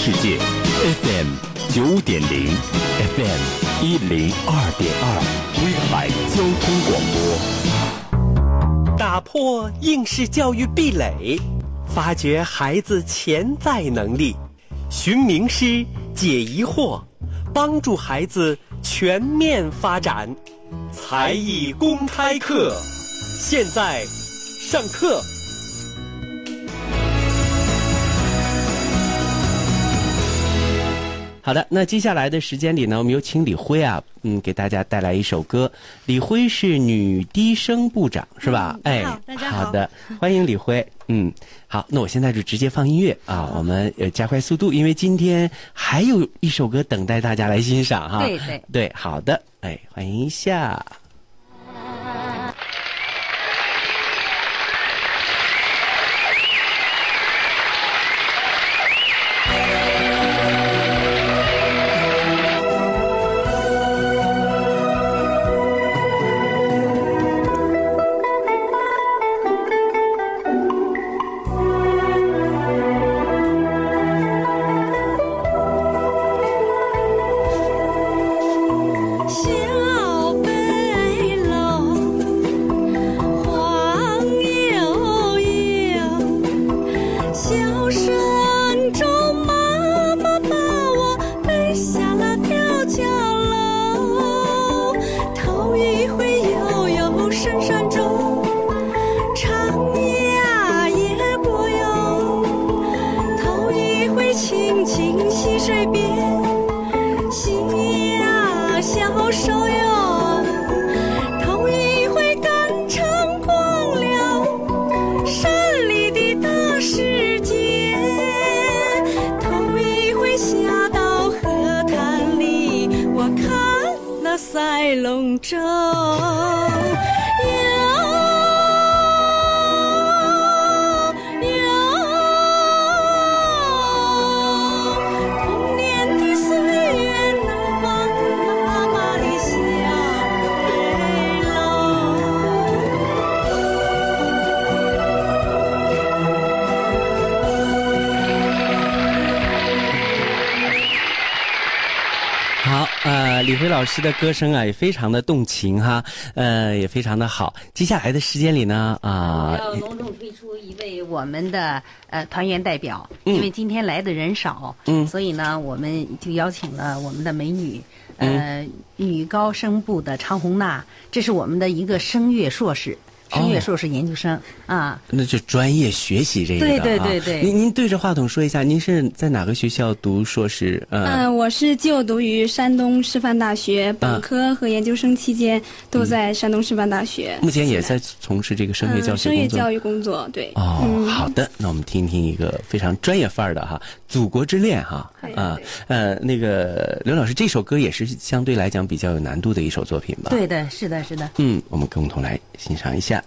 世界，FM 九点零，FM 一零二点二，威海交通广播。打破应试教育壁垒，发掘孩子潜在能力，寻名师解疑惑，帮助孩子全面发展。才艺公开课，现在上课。好的，那接下来的时间里呢，我们有请李辉啊，嗯，给大家带来一首歌。李辉是女低声部长，是吧？哎，好，大家好。好的，欢迎李辉。嗯，好，那我现在就直接放音乐啊，我们呃加快速度，因为今天还有一首歌等待大家来欣赏哈。对对对，好的，哎，欢迎一下。哟，头一回赶场逛了山里的大世界，头一回下到河滩里，我看赛龙舟。李辉老师的歌声啊，也非常的动情哈，呃，也非常的好。接下来的时间里呢，啊，要隆重推出一位我们的呃团员代表，因为今天来的人少，嗯，所以呢，我们就邀请了我们的美女，呃，女高声部的常红娜，这是我们的一个声乐硕士。声乐硕士研究生啊，那就专业学习这个对对对对。您您对着话筒说一下，您是在哪个学校读硕士？嗯，我是就读于山东师范大学，本科和研究生期间都在山东师范大学。目前也在从事这个声乐教学声乐教育工作。对。哦，好的，那我们听听一个非常专业范儿的哈，《祖国之恋》哈啊呃，那个刘老师这首歌也是相对来讲比较有难度的一首作品吧？对的，是的，是的。嗯，我们共同来欣赏一下。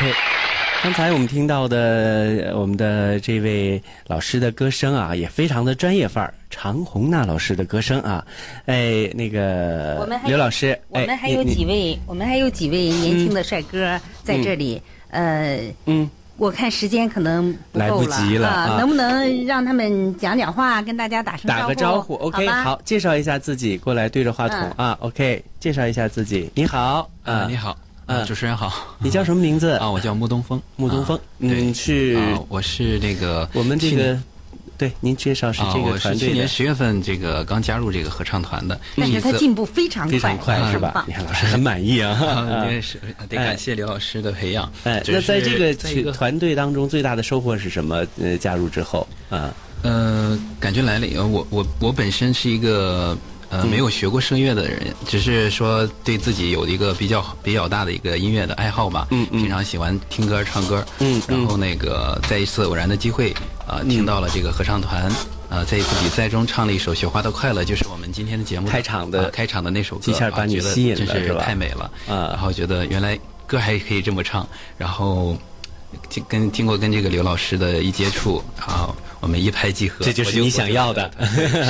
OK，刚才我们听到的呃我们的这位老师的歌声啊，也非常的专业范儿。常红娜老师的歌声啊，哎，那个我们刘老师，我们哎还有几位，我们还有几位年轻的帅哥在这里，呃。嗯，我看时间可能不来够不及了啊能不能让他们讲讲话，跟大家打声打个招呼，OK，吧。好，介绍一下自己，过来对着话筒嗯。啊，OK，介绍一下自己，你好啊，你，好，主持人好，你叫什么名字？啊，我叫穆东风，穆东风啊，嗯，对，是啊，我是那个我们这个，对，您介绍是啊，这个我是团队的去年，十月份这个刚加入这个合唱团的，但是他进步非常快，非常快是吧？你看老师很满意啊。啊，因为是得感谢刘老师的培养。哎，那在这个团队当中，最大的收获是什么？呃，加入之后啊，呃，感觉来了以后，我我我本身是一个呃嗯没有学过声乐的人，只是说对自己有一个比较比较大的一个音乐的爱好吧。嗯嗯平常喜欢听歌唱歌。嗯然后那个在一次偶然的机会，呃，听到了这个合唱团。呃，在一次比赛中唱了一首《雪花的快乐》，就是我们今天的节目开场的啊开场的那首歌，一下把你吸引真是了是吧太美了啊然后觉得原来歌还可以这么唱，然后经跟经过跟这个刘老师的一接触，啊，我们一拍即合，这就是你想要的。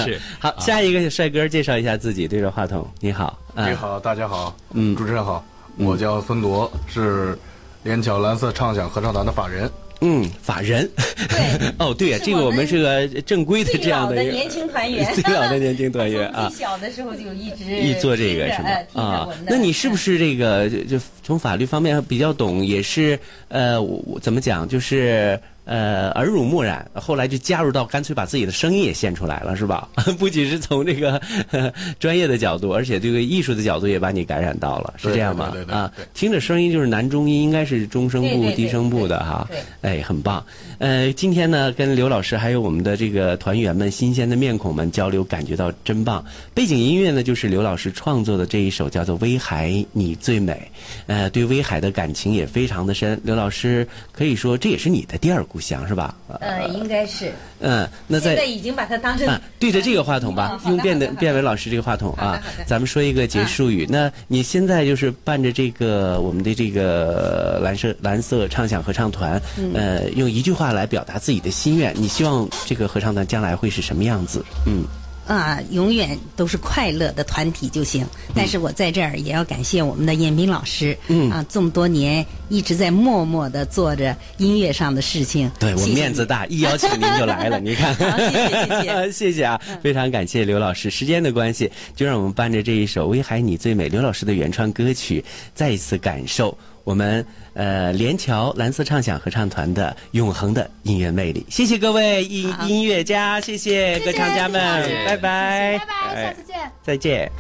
是。好，下一个帅哥介绍一下自己，对着话筒，你好，啊。你好，大家好，嗯。主持人好，我叫孙铎，是连桥蓝色畅想合唱团的法人。嗯，法人。对。哦，对呀，是这个我我们们是个正规的这样的一个年轻团员，最老的年轻团员啊。最小的时候就一直一做这个是吗？啊那你是不是这个就就从法律方面比较懂，也是呃，我我怎么讲，就是呃耳濡目染，后来就加入到干脆把自己的声音也献出来了，是吧？不仅是从这个呵 专业的角度，而且这个艺术的角度也把你感染到了，是这样吗对对？对啊，听着声音就是男中音，应该是中声部、低声部的哈。哎，很棒。呃，今天呢，跟刘老师还有我们的这个团员们、新鲜的面孔们交流，感觉到真棒。背景音乐呢，就是刘老师创作的这一首叫做《威海你最美》，呃，对威海的感情也非常的深。刘老师可以说这也是你的第二故乡，是吧？呃，应该是嗯，那在现在已经把它当成啊，对着这个话筒吧嗯，用变的变为老师这个话筒啊咱们说一个结束语。那你现在就是伴着这个我们的这个蓝色蓝色畅想合唱团，嗯呃，用一句话来表达自己的心愿。你希望这个合唱团将来会是什么样子？嗯，啊，永远都是快乐的团体就行。但是我在这儿也要感谢我们的彦斌老师，嗯啊，这么多年一直在默默的做着音乐上的事情。对我面子大，一邀请您就来了，你看，谢谢谢谢 谢谢啊，非常感谢刘老师。时间的关系，就让我们伴着这一首《威海你最美》刘老师的原创歌曲，再一次感受我们呃连桥蓝色畅想合唱团的永恒的音乐魅力。谢谢各位音音乐家，谢谢歌唱家们，谢谢拜拜，拜拜，哎下次见。再见。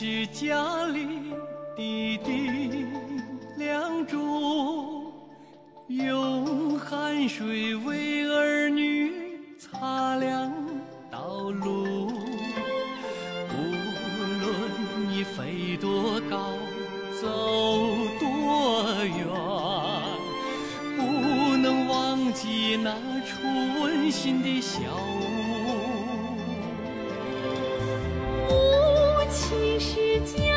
是家里的顶梁柱，用汗水为儿女擦亮道路。无论你飞多高，走多远，不能忘记那处温馨的小屋。借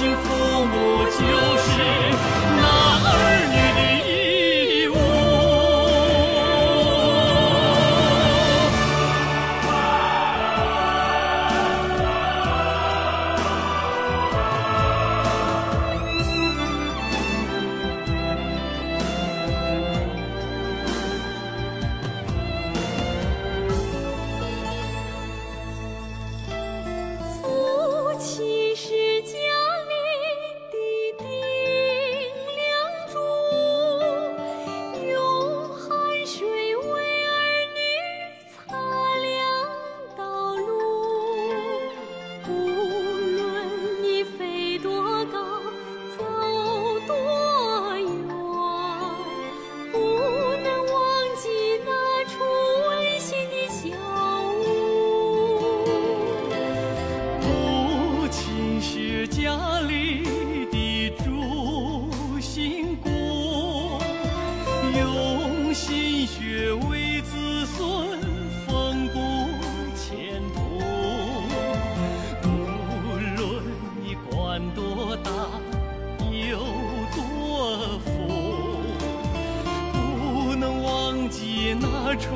幸福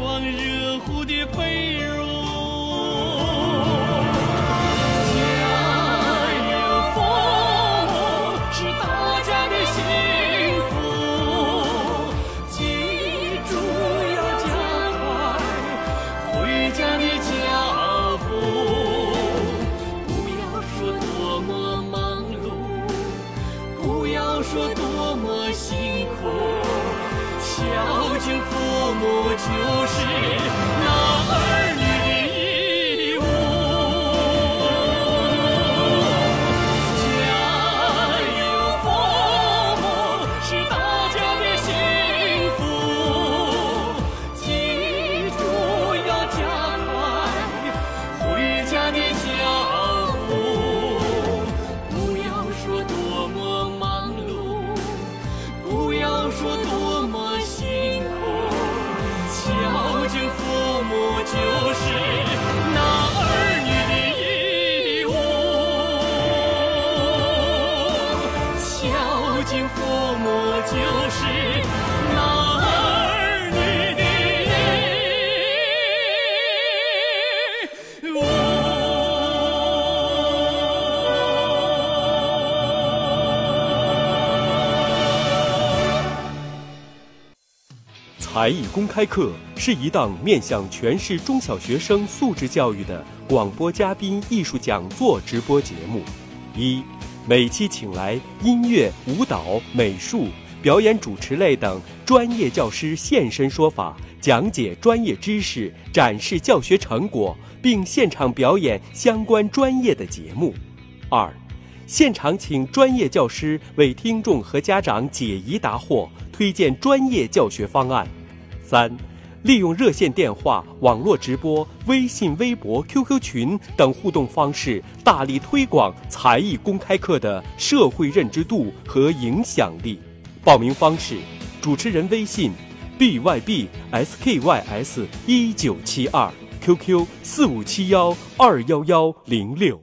床热乎的被褥。家有父母是大家的幸福，记住要加快回家的脚步，不要说多么忙碌，不要说多么辛苦，孝敬父母就是。才艺公开课是一档面向全市中小学生素质教育的广播嘉宾艺术讲座直播节目。一，每期请来音乐、舞蹈、美术、表演主持类等专业教师现身说法，讲解专业知识，展示教学成果，并现场表演相关专业的节目。二，现场请专业教师为听众和家长解疑答惑，推荐专业教学方案。三，利用热线电话、网络直播、微信、微博、QQ 群等互动方式，大力推广才艺公开课的社会认知度和影响力。报名方式：主持人微信：byb skys 一九七二，QQ 四五七幺二幺幺零六。